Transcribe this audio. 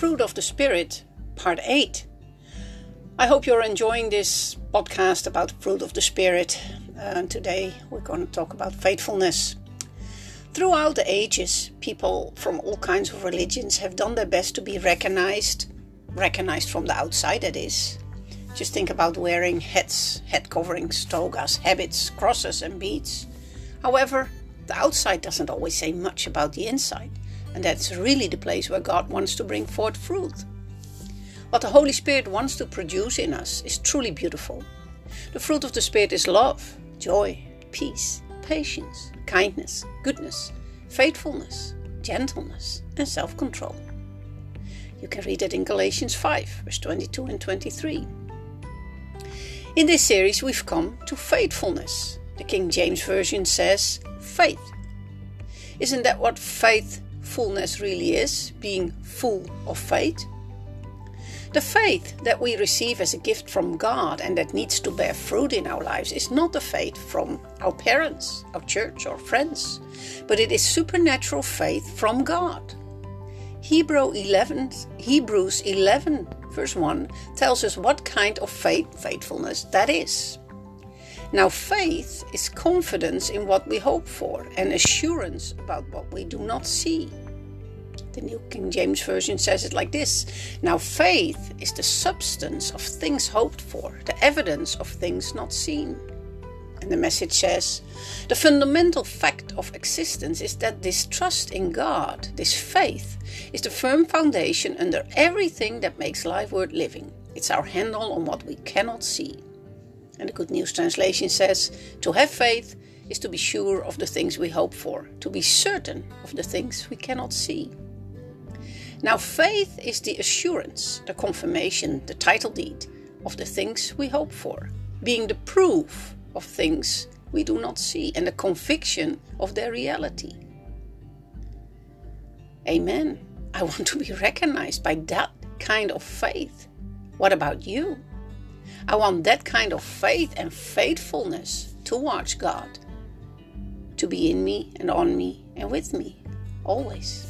Fruit of the Spirit, Part 8. I hope you're enjoying this podcast about Fruit of the Spirit. And today we're going to talk about faithfulness. Throughout the ages, people from all kinds of religions have done their best to be recognized, recognized from the outside, that is. Just think about wearing hats, head coverings, togas, habits, crosses, and beads. However, the outside doesn't always say much about the inside. And that's really the place where God wants to bring forth fruit. What the Holy Spirit wants to produce in us is truly beautiful. The fruit of the Spirit is love, joy, peace, patience, kindness, goodness, faithfulness, gentleness, and self control. You can read it in Galatians 5, verse 22 and 23. In this series, we've come to faithfulness. The King James Version says faith. Isn't that what faith fullness really is, being full of faith. The faith that we receive as a gift from God and that needs to bear fruit in our lives is not the faith from our parents, our church, or friends, but it is supernatural faith from God. Hebrew 11, Hebrews 11, verse 1 tells us what kind of faith, faithfulness that is. Now, faith is confidence in what we hope for and assurance about what we do not see. The New King James Version says it like this Now, faith is the substance of things hoped for, the evidence of things not seen. And the message says The fundamental fact of existence is that this trust in God, this faith, is the firm foundation under everything that makes life worth living. It's our handle on what we cannot see. And the Good News Translation says To have faith is to be sure of the things we hope for, to be certain of the things we cannot see. Now, faith is the assurance, the confirmation, the title deed of the things we hope for, being the proof of things we do not see and the conviction of their reality. Amen. I want to be recognized by that kind of faith. What about you? I want that kind of faith and faithfulness towards God to be in me and on me and with me always.